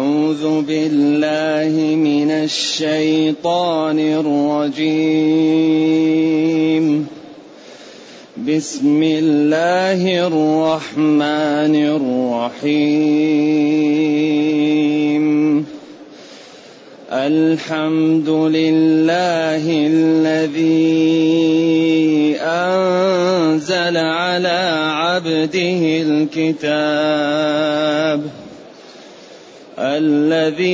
أعوذ بالله من الشيطان الرجيم. بسم الله الرحمن الرحيم. الحمد لله الذي أنزل على عبده الكتاب. الذي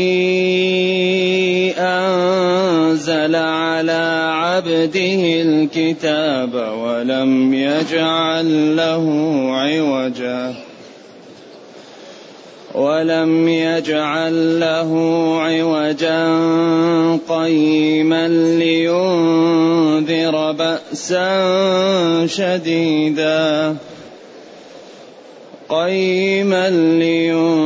أنزل على عبده الكتاب ولم يجعل له عوجا. ولم يجعل له عوجا قيما لينذر بأسا شديدا. قيما لينذر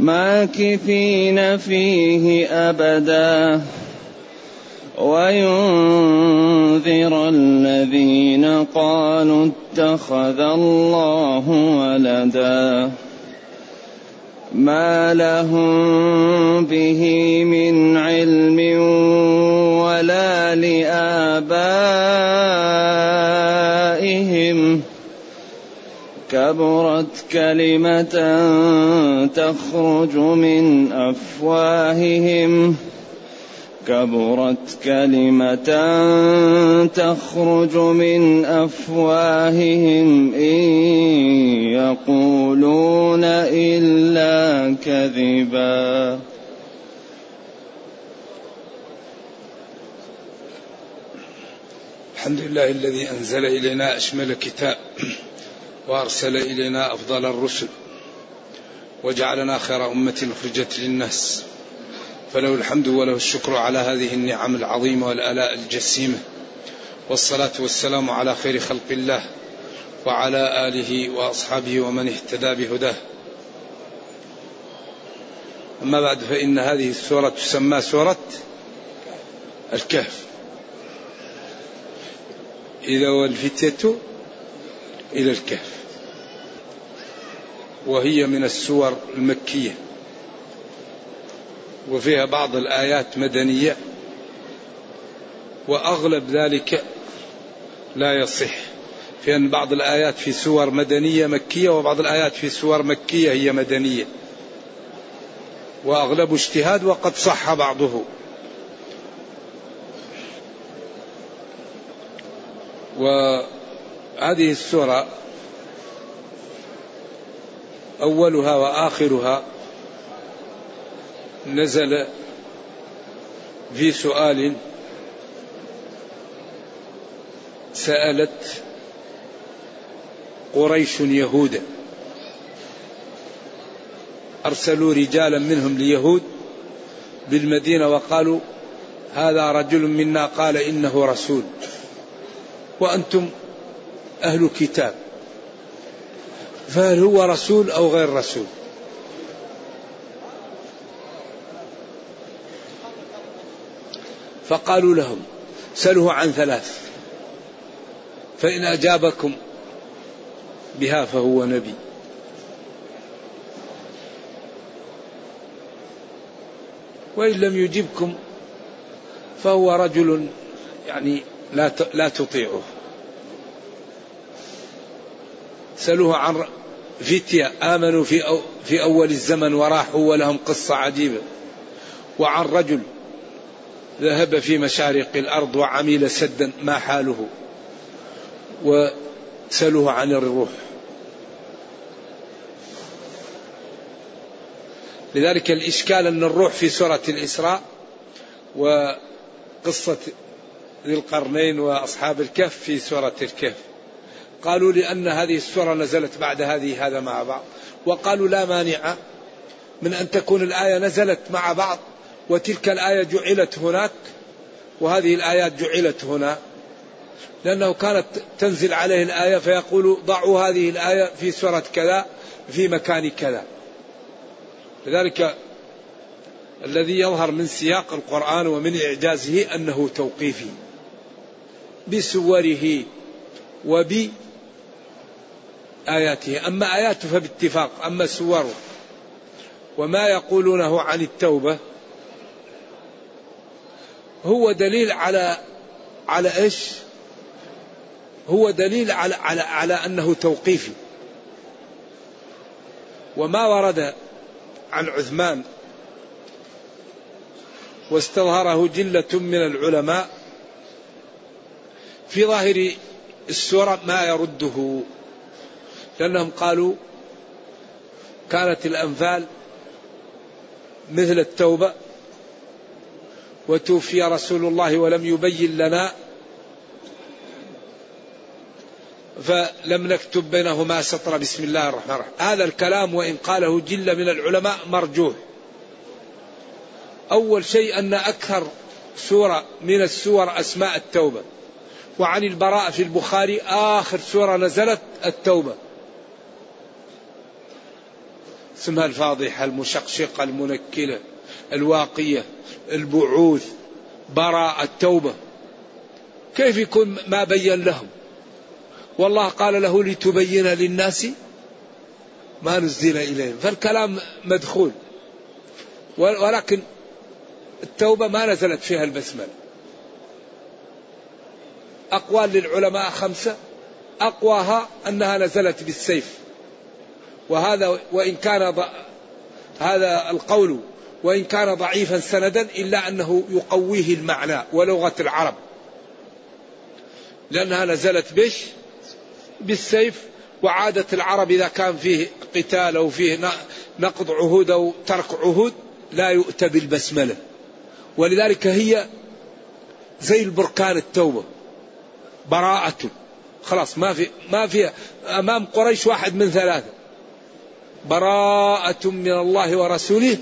ماكثين فيه أبدا. وينذر الذين قالوا اتخذ الله ولدا. ما لهم به من علم ولا لآبائهم كبرت كلمة تخرج من أفواههم. كبرت كلمة تخرج من أفواههم. إن يقولون إلا كذبا. الحمد لله الذي أنزل إلينا أشمل كتاب. وأرسل إلينا أفضل الرسل وجعلنا خير أمة أخرجت للناس. فله الحمد وله الشكر على هذه النعم العظيمة والآلاء الجسيمة. والصلاة والسلام على خير خلق الله وعلى آله وأصحابه ومن اهتدى بهداه. أما بعد فإن هذه السورة تسمى سورة الكهف. إذا والفتية إلى الكهف. وهي من السور المكية. وفيها بعض الآيات مدنية. وأغلب ذلك لا يصح. في أن بعض الآيات في سور مدنية مكية وبعض الآيات في سور مكية هي مدنية. وأغلب اجتهاد وقد صح بعضه. وهذه السورة أولها وآخرها نزل في سؤال سألت قريش يهودا أرسلوا رجالا منهم ليهود بالمدينة وقالوا هذا رجل منا قال إنه رسول. وأنتم أهل كتاب. فهل هو رسول أو غير رسول؟ فقالوا لهم سلوه عن ثلاث فإن أجابكم بها فهو نبي. وإن لم يجبكم فهو رجل يعني لا لا تطيعه. سألوه عن فتية آمنوا في أو في أول الزمن وراحوا ولهم قصة عجيبة. وعن رجل ذهب في مشارق الأرض وعمل سدا ما حاله وسألوه عن الروح. لذلك الإشكال أن الروح في سورة الإسراء وقصة ذي القرنين وأصحاب الكهف في سورة الكهف. قالوا لأن هذه السورة نزلت بعد هذه هذا مع بعض. وقالوا لا مانع من أن تكون الآية نزلت مع بعض وتلك الآية جعلت هناك وهذه الآيات جعلت هنا. لأنه كانت تنزل عليه الآية فيقول ضعوا هذه الآية في سورة كذا في مكان كذا. لذلك الذي يظهر من سياق القرآن ومن إعجازه أنه توقيفي بسوره وبآياته أما آياته فباتفاق. أما سوره. وما يقولونه عن التوبة. هو دليل على على إيش؟ هو دليل على على على أنه توقيفي. وما ورد عن عثمان. واستظهره جلة من العلماء. في ظاهر السورة ما يرده. لأنهم قالوا كانت الأنفال مثل التوبة وتوفي رسول الله ولم يبين لنا فلم نكتب بينهما سطر بسم الله الرحمن الرحيم. هذا الكلام وإن قاله جل من العلماء مرجوح. أول شيء أن أكثر سورة من السور أسماء التوبة. وعن البراء في البخاري آخر سورة نزلت التوبة. اسمها الفاضحة المشقشقة المنكلة الواقية البعوث براء التوبة. كيف يكون ما بين لهم؟ والله قال له لتبين للناس ما نزل إليهم فالكلام مدخول. ولكن التوبة ما نزلت فيها البسملة. أقوال للعلماء خمسة. أقواها أنها نزلت بالسيف. وهذا وإن كان هذا القول وإن كان ضعيفا سندا إلا أنه يقويه المعنى ولغة العرب. لأنها نزلت بش؟ بالسيف وعادة العرب إذا كان فيه قتال أو فيه نقض عهود أو ترك عهود لا يؤتى بالبسملة. ولذلك هي زي البركان التوبة. براءة. خلاص ما في ما في أمام قريش واحد من ثلاثة. براءة من الله ورسوله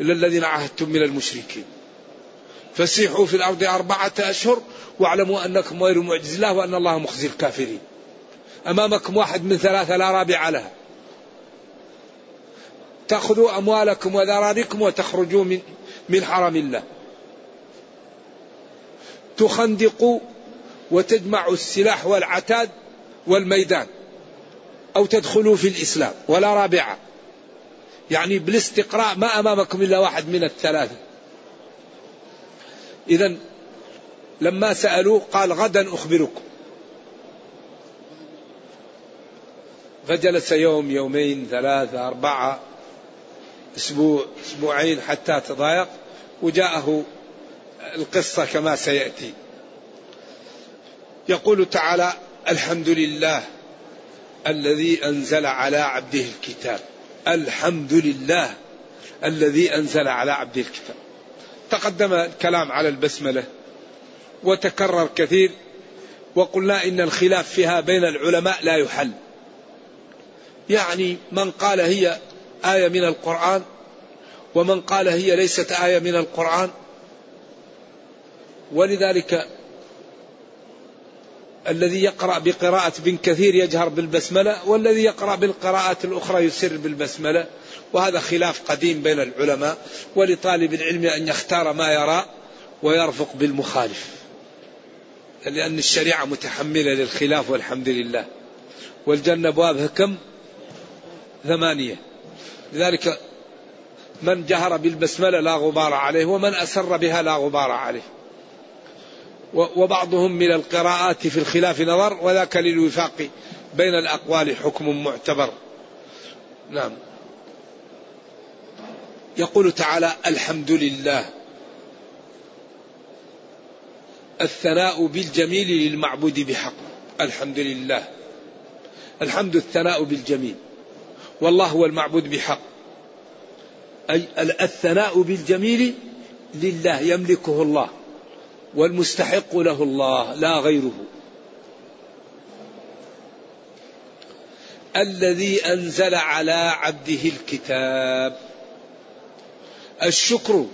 إلا الذين عاهدتم من المشركين. فسيحوا في الأرض أربعة أشهر واعلموا أنكم غير معجز الله وأن الله مخزي الكافرين. أمامكم واحد من ثلاثة لا رابع لها. تأخذوا أموالكم وذراريكم وتخرجوا من من حرم الله. تخندقوا وتجمعوا السلاح والعتاد والميدان. أو تدخلوا في الإسلام ولا رابعة. يعني بالاستقراء ما أمامكم إلا واحد من الثلاثة. إذا لما سألوه قال غدا أخبركم. فجلس يوم يومين ثلاثة أربعة أسبوع أسبوعين حتى تضايق وجاءه القصة كما سيأتي. يقول تعالى الحمد لله الذي أنزل على عبده الكتاب. الحمد لله الذي أنزل على عبده الكتاب. تقدم الكلام على البسملة وتكرر كثير وقلنا إن الخلاف فيها بين العلماء لا يحل. يعني من قال هي آية من القرآن ومن قال هي ليست آية من القرآن. ولذلك الذي يقرأ بقراءة بن كثير يجهر بالبسملة والذي يقرأ بالقراءة الأخرى يسر بالبسملة. وهذا خلاف قديم بين العلماء ولطالب العلم أن يختار ما يرى ويرفق بالمخالف. لأن الشريعة متحملة للخلاف والحمد لله. والجنة أبوابها كم؟ ثمانية. لذلك من جهر بالبسملة لا غبار عليه ومن أسر بها لا غبار عليه. وبعضهم من القراءات في الخلاف نظر وذاك للوفاق بين الأقوال حكم معتبر. نعم. يقول تعالى الحمد لله. الثناء بالجميل للمعبود بحق. الحمد لله. الحمد الثناء بالجميل. والله هو المعبود بحق. أي الثناء بالجميل لله يملكه الله. والمستحق له الله لا غيره. الذي أنزل على عبده الكتاب. الشكر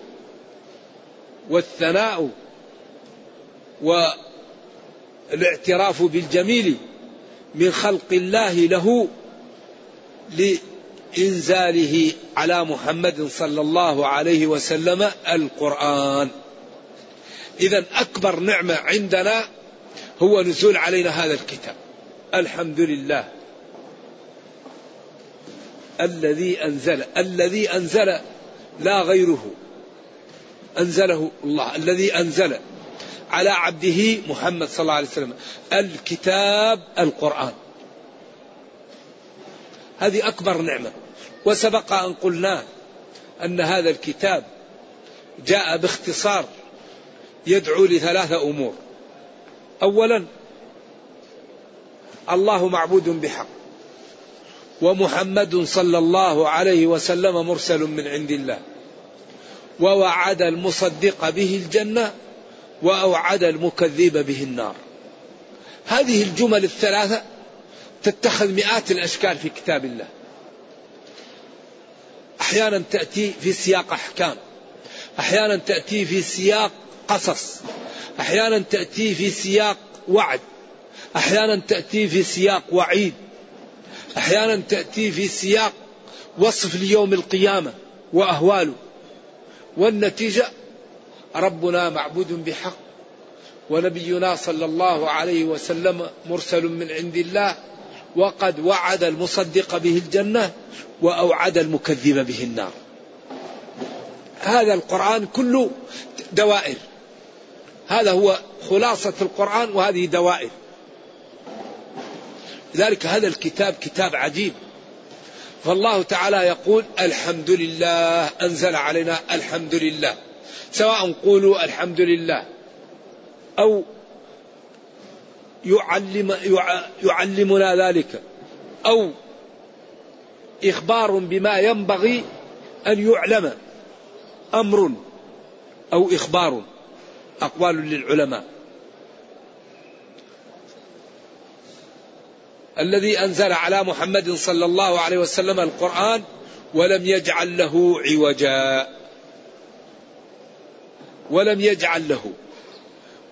والثناء والاعتراف بالجميل من خلق الله له لإنزاله على محمد صلى الله عليه وسلم القرآن. إذا أكبر نعمة عندنا هو نزول علينا هذا الكتاب. الحمد لله. الذي أنزل الذي أنزل لا غيره. أنزله الله. الذي أنزل على عبده محمد صلى الله عليه وسلم. الكتاب القرآن. هذه أكبر نعمة. وسبق أن قلنا أن هذا الكتاب جاء باختصار يدعو لثلاثة أمور. أولا الله معبود بحق ومحمد صلى الله عليه وسلم مرسل من عند الله ووعد المصدق به الجنة وأوعد المكذب به النار. هذه الجمل الثلاثة تتخذ مئات الأشكال في كتاب الله. أحيانا تأتي في سياق أحكام أحيانا تأتي في سياق قصص. أحيانا تأتي في سياق وعد. أحيانا تأتي في سياق وعيد. أحيانا تأتي في سياق وصف ليوم القيامة وأهواله. والنتيجة ربنا معبود بحق. ونبينا صلى الله عليه وسلم مرسل من عند الله وقد وعد المصدق به الجنة وأوعد المكذب به النار. هذا القرآن كله دوائر. هذا هو خلاصة القرآن وهذه دوائر. لذلك هذا الكتاب كتاب عجيب. فالله تعالى يقول الحمد لله أنزل علينا الحمد لله. سواء قولوا الحمد لله أو يعلم يعلمنا ذلك أو إخبار بما ينبغي أن يعلم أمر أو إخبار. أقوال للعلماء. الذي أنزل على محمد صلى الله عليه وسلم القرآن ولم يجعل له عوجا. ولم يجعل له.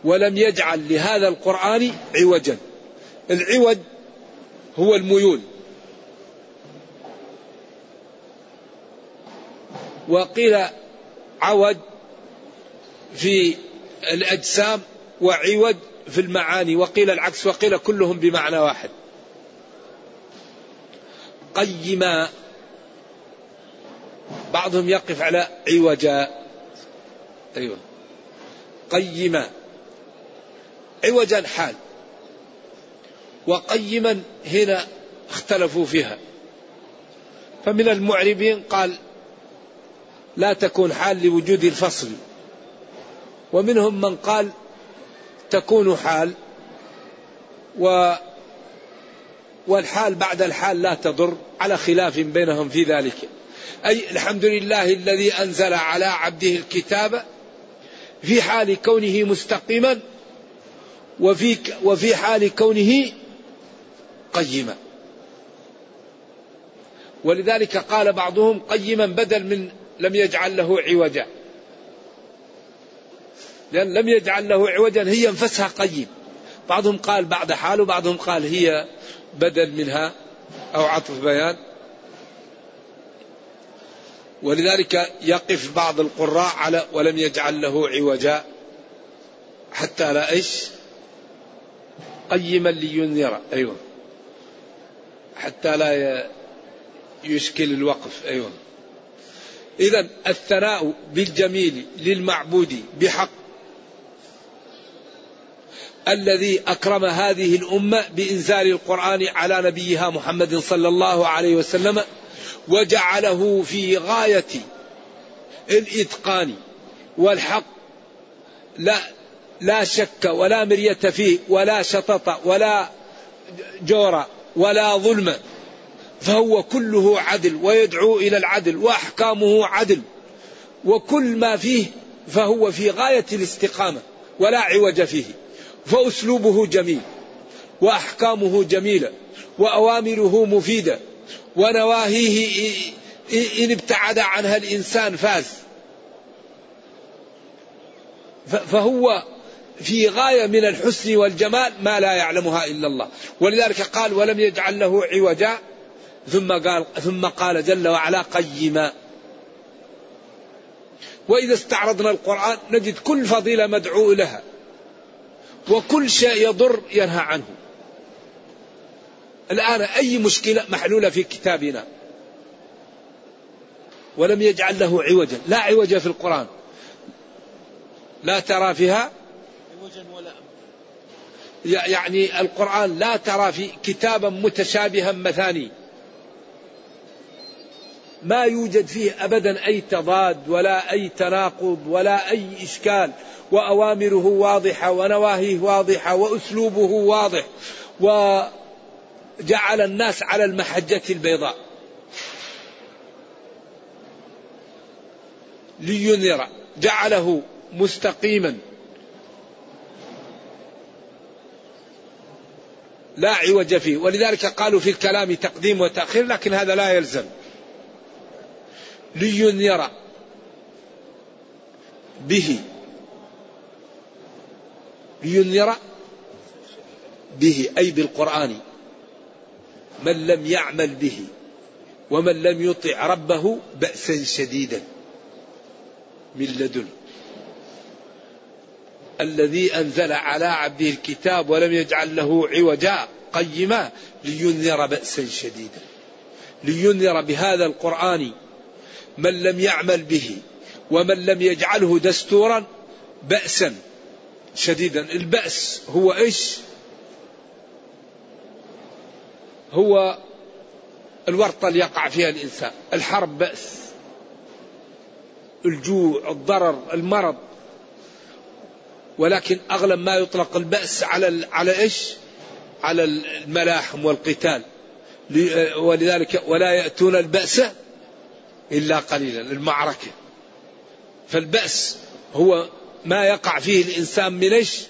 ولم يجعل لهذا القرآن عوجا. العوج هو الميول. وقيل عوج في الأجسام وعوج في المعاني وقيل العكس وقيل كلهم بمعنى واحد. قيما بعضهم يقف على عوجا أيوه. قيما عوجا حال. وقيما هنا اختلفوا فيها. فمن المعربين قال لا تكون حال لوجود الفصل. ومنهم من قال تكون حال و والحال بعد الحال لا تضر على خلاف بينهم في ذلك. أي الحمد لله الذي أنزل على عبده الكتاب في حال كونه مستقيما وفي وفي حال كونه قيما. ولذلك قال بعضهم قيما بدل من لم يجعل له عوجا. لأن لم يجعل له عوجا هي انفسها قيم. بعضهم قال بعد حال وبعضهم قال هي بدل منها أو عطف بيان. ولذلك يقف بعض القراء على ولم يجعل له عوجا. حتى لا إيش؟ قيما لينذر. أيوه. حتى لا يشكل الوقف. أيوه. اذا الثناء بالجميل للمعبود بحق. الذي أكرم هذه الأمة بإنزال القرآن على نبيها محمد صلى الله عليه وسلم وجعله في غاية الإتقان والحق. لا لا شك ولا مرية فيه ولا شطط ولا جور ولا ظلم فهو كله عدل ويدعو إلى العدل وأحكامه عدل وكل ما فيه فهو في غاية الاستقامة ولا عوج فيه. فأسلوبه جميل وأحكامه جميلة وأوامره مفيدة ونواهيه إن ابتعد عنها الإنسان فاز. فهو في غاية من الحسن والجمال ما لا يعلمها إلا الله. ولذلك قال ولم يجعل له عوجا ثم قال ثم قال جل وعلا قيما وإذا استعرضنا القرآن نجد كل فضيلة مدعو لها. وكل شيء يضر ينهى عنه. الآن أي مشكلة محلولة في كتابنا؟ ولم يجعل له عوجا لا عوج في القرآن. لا ترى فيها؟ عوجا ولا يعني القرآن لا ترى في كتابا متشابها مثاني. ما يوجد فيه ابدا أي تضاد ولا أي تناقض ولا أي إشكال. وأوامره واضحة ونواهيه واضحة وأسلوبه واضح وجعل الناس على المحجة البيضاء. لينذر جعله مستقيما. لا عوج فيه. ولذلك قالوا في الكلام تقديم وتأخير لكن هذا لا يلزم. لينذر به. لينذر به أي بالقرآن. من لم يعمل به ومن لم يطع ربه بأسا شديدا من لدن. الذي أنزل على عبده الكتاب ولم يجعل له عوجا قيما لينذر بأسا شديدا. لينذر بهذا القرآن من لم يعمل به ومن لم يجعله دستورا بأسا شديدا. البأس هو إيش؟ هو الورطة اللي يقع فيها الإنسان. الحرب بأس. الجوع الضرر المرض. ولكن أغلب ما يطلق البأس على على إيش؟ على الملاحم والقتال. ولذلك ولا يأتون البأس إلا قليلا المعركة. فالبأس هو ما يقع فيه الإنسان من إيش؟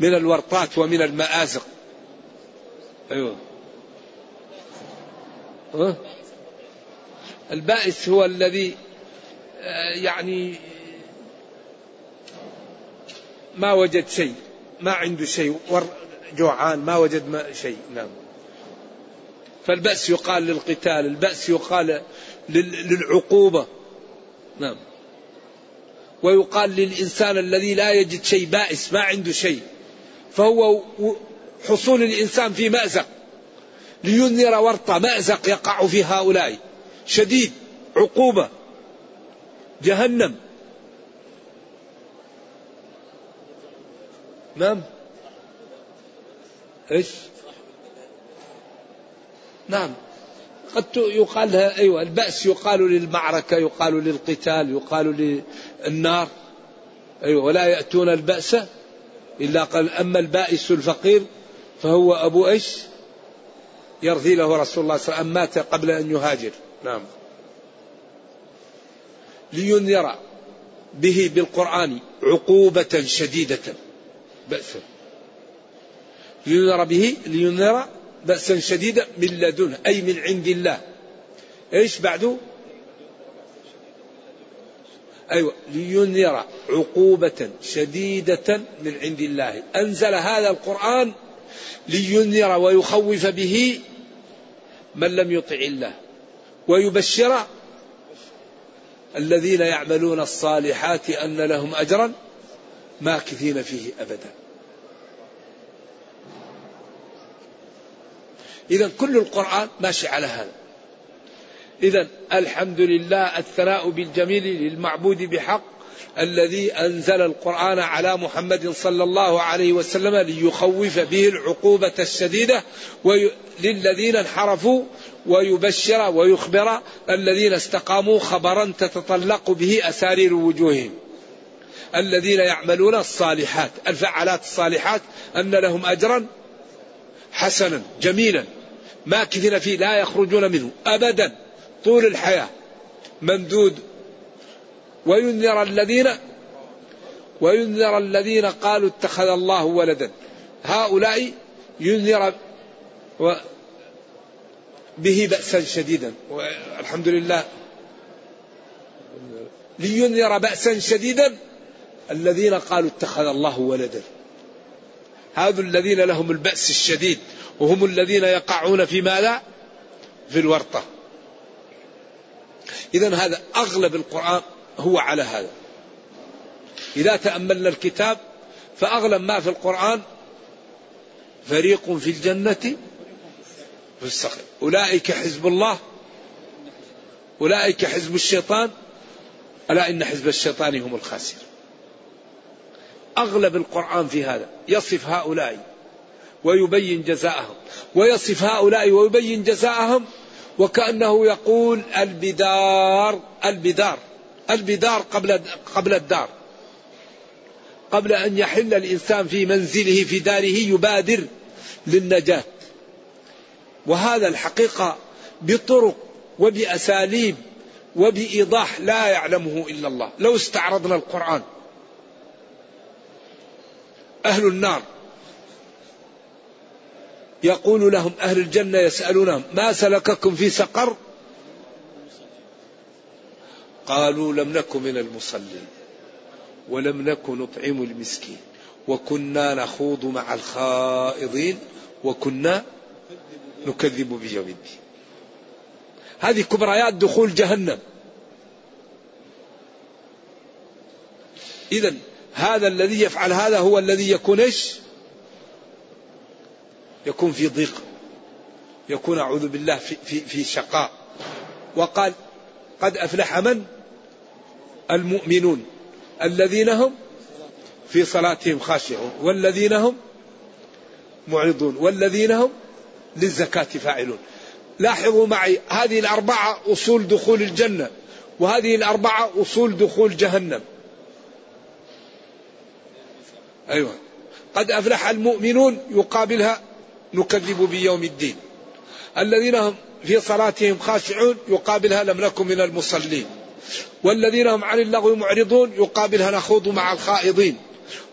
من الورطات ومن المآزق. أه؟ البائس هو الذي آه، يعني ما وجد شيء ما عنده شيء جوعان ما وجد ما شيء. نعم. فالبأس يقال للقتال البأس يقال للعقوبة. نعم. ويقال للإنسان الذي لا يجد شيء بائس ما عنده شيء. فهو حصول الإنسان في مأزق. لينذر ورطة مأزق يقع في هؤلاء. شديد عقوبة. جهنم. نعم. إيش؟ نعم. قد يقال لها أيوة البأس يقال للمعركة يقال للقتال يقال للنار. أيوة ولا يأتون البأس إلا قال أما البائس الفقير فهو أبو إيش؟ يرضي له رسول الله صلى الله عليه وسلم مات قبل أن يهاجر؟ نعم. لينذر به بالقرآن عقوبة شديدة بأسا لينذر به لينذر بأسا شديدا من لدنه أي من عند الله. إيش بعده؟ أيوة لينذر عقوبة شديدة من عند الله. أنزل هذا القرآن لينذر ويخوف به من لم يطع الله ويبشر الذين يعملون الصالحات أن لهم أجرا ماكثين فيه أبدا. إذا كل القرآن ماشي على هذا. إذا الحمد لله الثناء بالجميل للمعبود بحق الذي أنزل القرآن على محمد صلى الله عليه وسلم ليخوف به العقوبة الشديدة للذين انحرفوا ويبشر ويخبر الذين استقاموا خبرا تتطلق به أسارير وجوههم. الذين يعملون الصالحات الفعالات الصالحات أن لهم أجرا حسنا جميلا. ماكثين فيه لا يخرجون منه أبدا طول الحياة. ممدود. وينذر الذين وينذر الذين قالوا اتخذ الله ولدا. هؤلاء ينذر و به بأسا شديدا. والحمد لله. لينذر بأسا شديدا الذين قالوا اتخذ الله ولدا. هذا الذين لهم البأس الشديد وهم الذين يقعون في ماذا؟ في الورطة. إذا هذا أغلب القرآن هو على هذا. إذا تأملنا الكتاب فأغلب ما في القرآن فريق في الجنة في السخر أولئك حزب الله أولئك حزب الشيطان ألا إن حزب الشيطان هم الخاسرون. أغلب القرآن في هذا. يصف هؤلاء ويبين جزاءهم. ويصف هؤلاء ويبين جزاءهم وكأنه يقول البدار البدار البدار قبل قبل الدار. قبل أن يحل الإنسان في منزله في داره يبادر للنجاة. وهذا الحقيقة بطرق وبأساليب وبإيضاح لا يعلمه إلا الله. لو استعرضنا القرآن أهل النار. يقول لهم أهل الجنة يسألونهم ما سلككم في سقر؟ قالوا لم نكن من المصلين ولم نكن نطعم المسكين وكنا نخوض مع الخائضين وكنا نكذب بيوم الدين. هذه كبريات دخول جهنم. إذا هذا الذي يفعل هذا هو الذي يكون إيش؟ يكون في ضيق. يكون أعوذ بالله في, في, في شقاء. وقال قد أفلح من؟ المؤمنون. الذين هم في صلاتهم خاشعون. والذين هم معرضون. والذين هم للزكاة فاعلون. لاحظوا معي هذه الأربعة أصول دخول الجنة. وهذه الأربعة أصول دخول جهنم. أيوة. قد أفلح المؤمنون يقابلها نكذب بيوم الدين. الذين هم في صلاتهم خاشعون يقابلها لم نكن من المصلين. والذين هم عن اللغو معرضون يقابلها نخوض مع الخائضين.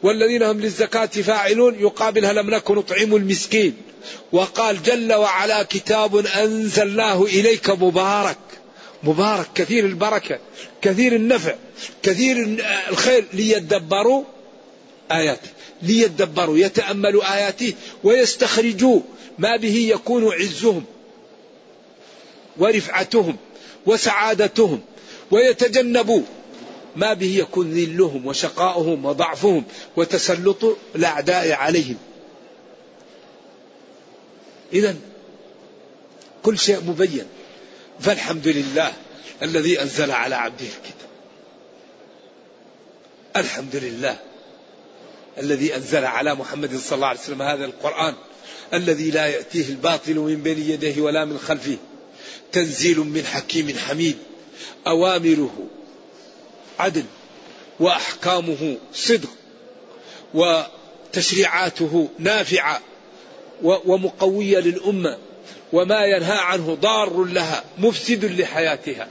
والذين هم للزكاة فاعلون يقابلها لم نكن نطعم المسكين. وقال جل وعلا كتاب أنزلناه إليك مبارك. مبارك كثير البركة كثير النفع كثير الخير ليدبروا آياته ليدبروا يتأملوا آياته ويستخرجوا ما به يكون عزهم ورفعتهم وسعادتهم ويتجنبوا ما به يكون ذلهم وشقاؤهم وضعفهم وتسلط الأعداء عليهم. إذا كل شيء مبين. فالحمد لله الذي أنزل على عبده الكتاب. الحمد لله. الذي أنزل على محمد صلى الله عليه وسلم هذا القرآن الذي لا يأتيه الباطل من بين يديه ولا من خلفه. تنزيل من حكيم حميد. أوامره عدل. وأحكامه صدق. وتشريعاته نافعة. ومقوية للأمة. وما ينهى عنه ضار لها مفسد لحياتها.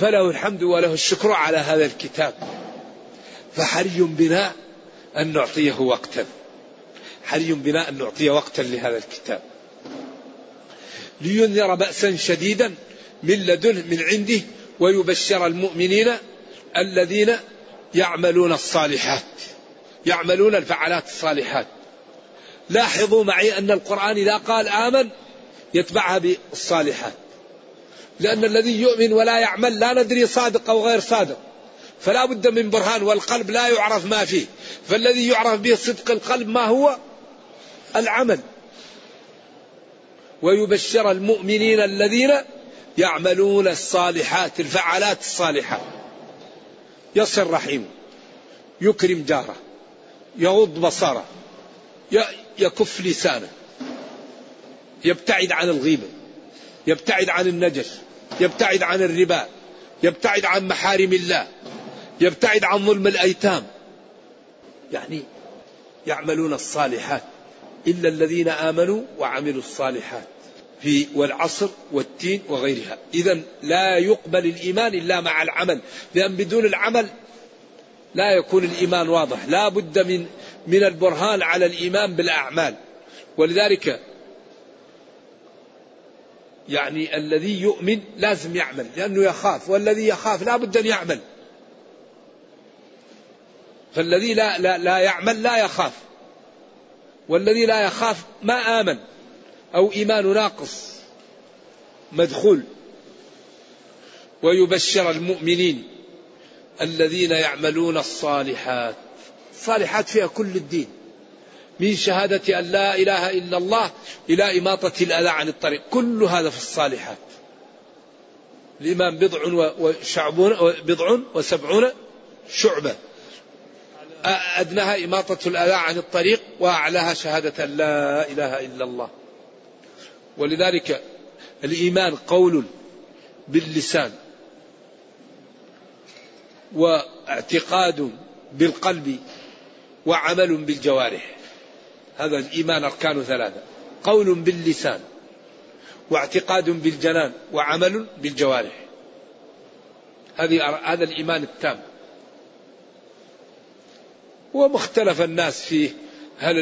فله الحمد وله الشكر على هذا الكتاب. فحري بنا أن نعطيه وقتا. حري بنا أن نعطي وقتا لهذا الكتاب. لينذر بأسا شديدا من لدنه من عنده ويبشر المؤمنين الذين يعملون الصالحات يعملون الفعلات الصالحات. لاحظوا معي أن القرآن إذا قال آمن يتبعها بالصالحات. لأن الذي يؤمن ولا يعمل لا ندري صادق أو غير صادق. فلا بد من برهان والقلب لا يعرف ما فيه. فالذي يعرف به صدق القلب ما هو؟ العمل. ويبشر المؤمنين الذين يعملون الصالحات الفعالات الصالحات يصل رحيمه يكرم جاره. يغض بصره. يكف لسانه. يبتعد عن الغيبة. يبتعد عن النجس. يبتعد عن الربا. يبتعد عن محارم الله. يبتعد عن ظلم الأيتام. يعني يعملون الصالحات. إلا الذين آمنوا وعملوا الصالحات. في والعصر والتين وغيرها. إذا لا يقبل الإيمان إلا مع العمل. لأن بدون العمل لا يكون الإيمان واضح. لا بد من من البرهان على الإيمان بالأعمال. ولذلك يعني الذي يؤمن لازم يعمل. لأنه يخاف. والذي يخاف لا بد أن يعمل. فالذي لا, لا, لا يعمل لا يخاف. والذي لا يخاف ما آمن أو إيمان ناقص مدخول. ويبشر المؤمنين الذين يعملون الصالحات. الصالحات فيها كل الدين. من شهادة أن لا إله إلا الله إلى إماطة الأذى عن الطريق. كل هذا في الصالحات. الإيمان بضع وشعبون بضع وسبعون شعبة. أدناها إماطة الأذى عن الطريق وأعلاها شهادة لا إله إلا الله. ولذلك الإيمان قول باللسان واعتقاد بالقلب وعمل بالجوارح. هذا الإيمان أركان ثلاثة. قول باللسان واعتقاد بالجنان وعمل بالجوارح. هذه هذا الإيمان التام. ومختلف الناس فيه. هل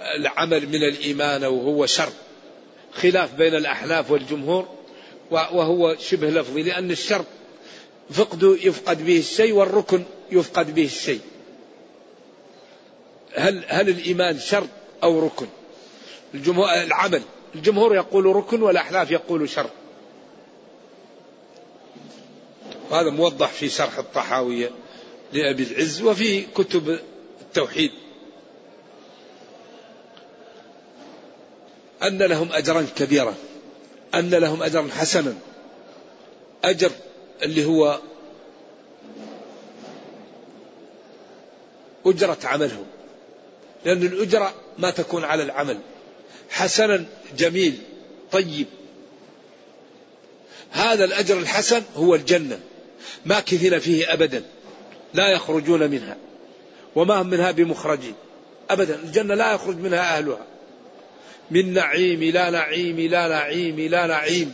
العمل من الإيمان أو هو شر؟ خلاف بين الأحناف والجمهور وهو شبه لفظي لأن الشرط فقد يفقد به الشيء والركن يفقد به الشيء. هل هل الإيمان شرط أو ركن؟ الجمهور العمل. الجمهور يقول ركن والأحناف يقول شرط وهذا موضح في شرح الطحاوية. لأبي العز وفي كتب التوحيد. أن لهم أجرا كبيرا أن لهم أجرا حسنا. أجر اللي هو أجرة عملهم لأن الأجرة ما تكون على العمل. حسنا جميل طيب. هذا الأجر الحسن هو الجنة. ماكثين فيه أبدا. لا يخرجون منها وما هم منها بمخرجين أبدا الجنة لا يخرج منها أهلها من نعيم لا نعيم لا نعيم لا نعيم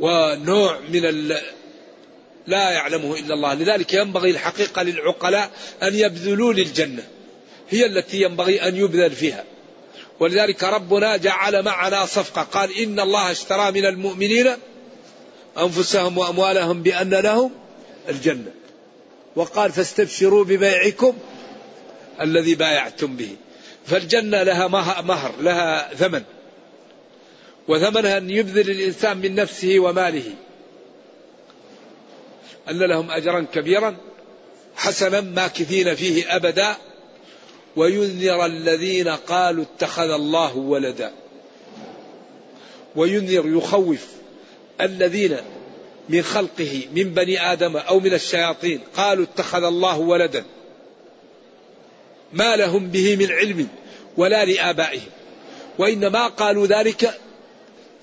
ونوع من ال... لا يعلمه إلا الله، لذلك ينبغي الحقيقة للعقلاء أن يبذلوا للجنه. هي التي ينبغي أن يبذل فيها. ولذلك ربنا جعل معنا صفقة، قال إن الله اشترى من المؤمنين أنفسهم وأموالهم بأن لهم الجنة. وقال فاستبشروا ببيعكم الذي بايعتم به. فالجنة لها مهر، لها ثمن. وثمنها أن يبذل الإنسان من نفسه وماله أن لهم أجرا كبيرا حسنا ماكثين فيه أبدا وينذر الذين قالوا اتخذ الله ولدا وينذر يخوف الذين من خلقه من بني آدم أو من الشياطين. قالوا اتخذ الله ولدا. ما لهم به من علم ولا لآبائهم. وإنما قالوا ذلك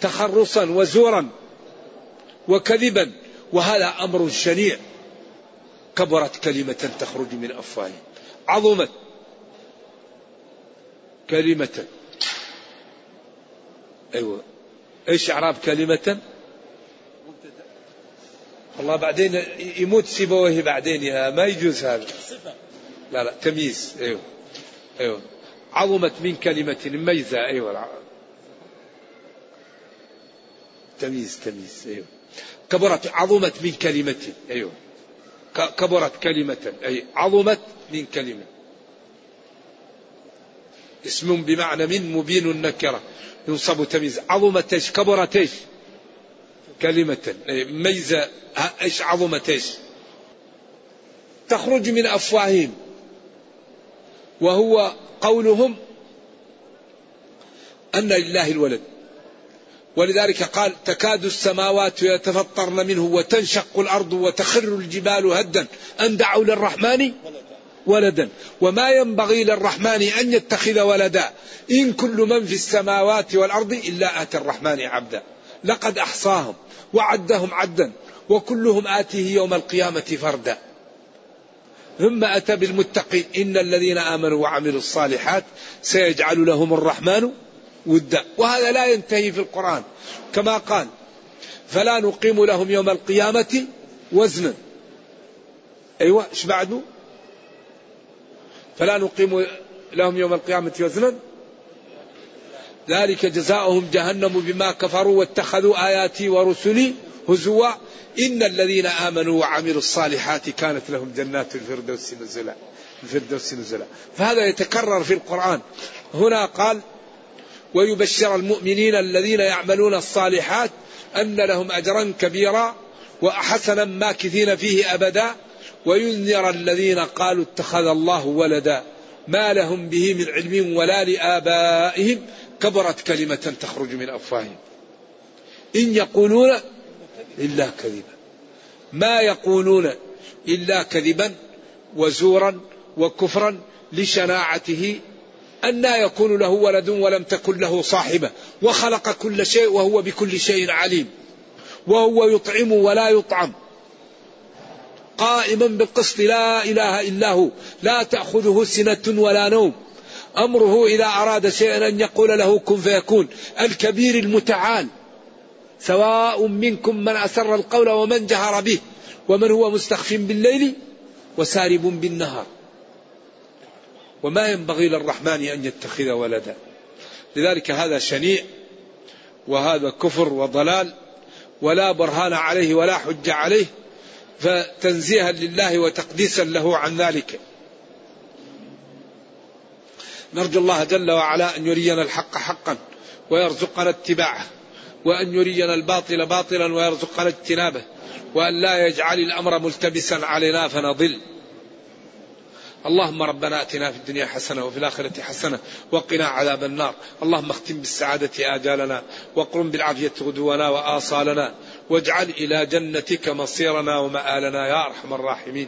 تخرصا وزورا وكذبا. وهذا أمر شنيع. كبرت كلمة تخرج من أفواههم. عظمت كلمة. أيوه. إيش إعراب كلمة؟ والله بعدين يموت سيبويه بعدين يا ما يجوز هذا. لا لا تمييز. أيوه. أيوه. عظمت من كلمة ميزة. أيوه. تمييز تمييز. أيوه. كبرت عظمت من كلمة. أيوه. كبرت كلمة. أي عظمت من كلمة. اسم بمعنى من مبين النكرة. ينصب تمييز. عظمت إيش؟ كبرت إيش؟ كلمة. أي ميزة إيش عظمت إيش؟ تخرج من أفواههم. وهو قولهم أن لله الولد. ولذلك قال تكاد السماوات يتفطرن منه وتنشق الأرض وتخر الجبال هدا. أن دعوا للرحمن ولدا. وما ينبغي للرحمن أن يتخذ ولدا. إن كل من في السماوات والأرض إلا آتى الرحمن عبدا. لقد أحصاهم وعدهم عدا وكلهم آتيه يوم القيامة فردا. ثم أتى بالمتقين إن الذين آمنوا وعملوا الصالحات سيجعل لهم الرحمن ودا. وهذا لا ينتهي في القرآن. كما قال فلا نقيم لهم يوم القيامة وزنا. أيوة إيش بعده؟ فلا نقيم لهم يوم القيامة وزنا. ذلك جزاؤهم جهنم بما كفروا واتخذوا آياتي ورسلي هزوا. إن الذين آمنوا وعملوا الصالحات كانت لهم جنات الفردوس نزلا الفردوس نزلا. فهذا يتكرر في القرآن. هنا قال ويبشر المؤمنين الذين يعملون الصالحات أن لهم أجرا كبيرا وحسنا ماكثين فيه أبدا. وينذر الذين قالوا اتخذ الله ولدا ما لهم به من علم ولا لآبائهم. كبرت كلمة تخرج من أفواههم. إن يقولون إلا كذبا. ما يقولون إلا كذبا وزورا وكفرا لشناعته أن يكون له ولد ولم تكن له صاحبة. وخلق كل شيء وهو بكل شيء عليم. وهو يطعم ولا يطعم. قائما بالقسط لا إله إلا هو. لا تأخذه سنة ولا نوم. أمره إذا أراد شيئا أن يقول له كن فيكون. الكبير المتعال سواء منكم من أسر القول ومن جهر به ومن هو مستخف بالليل وسارب بالنهار. وما ينبغي للرحمن أن يتخذ ولدا. لذلك هذا شنيع وهذا كفر وضلال ولا برهان عليه ولا حجة عليه فتنزيها لله وتقديسا له عن ذلك. نرجو الله جل وعلا أن يرينا الحق حقا ويرزقنا اتباعه وأن يرينا الباطل باطلا ويرزقنا اجتنابه وأن لا يجعل الأمر ملتبسا علينا فنضل اللهم ربنا آتنا في الدنيا حسنة وفي الآخرة حسنة وقنا عذاب النار، اللهم اختم بالسعادة آجالنا، وقرم بالعافية غدونا وآصالنا، واجعل إلى جنتك مصيرنا ومآلنا يا أرحم الراحمين.